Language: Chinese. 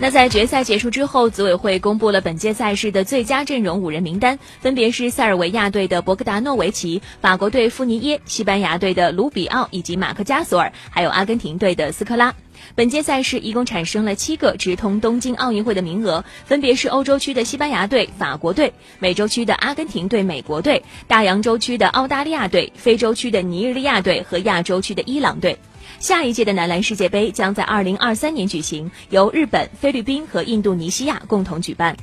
那在决赛结束之后，组委会公布了本届赛事的最佳阵容五人名单，分别是塞尔维亚队的博格达诺维奇、法国队富尼耶、西班牙队的卢比奥以及马克加索尔，还有阿根廷队的斯科拉。本届赛事一共产生了七个直通东京奥运会的名额，分别是欧洲区的西班牙队、法国队；美洲区的阿根廷队、美国队；大洋洲区的澳大利亚队；非洲区的尼日利亚队和亚洲区的伊朗队。下一届的男篮世界杯将在二零二三年举行，由日本、菲律宾和印度尼西亚共同举办。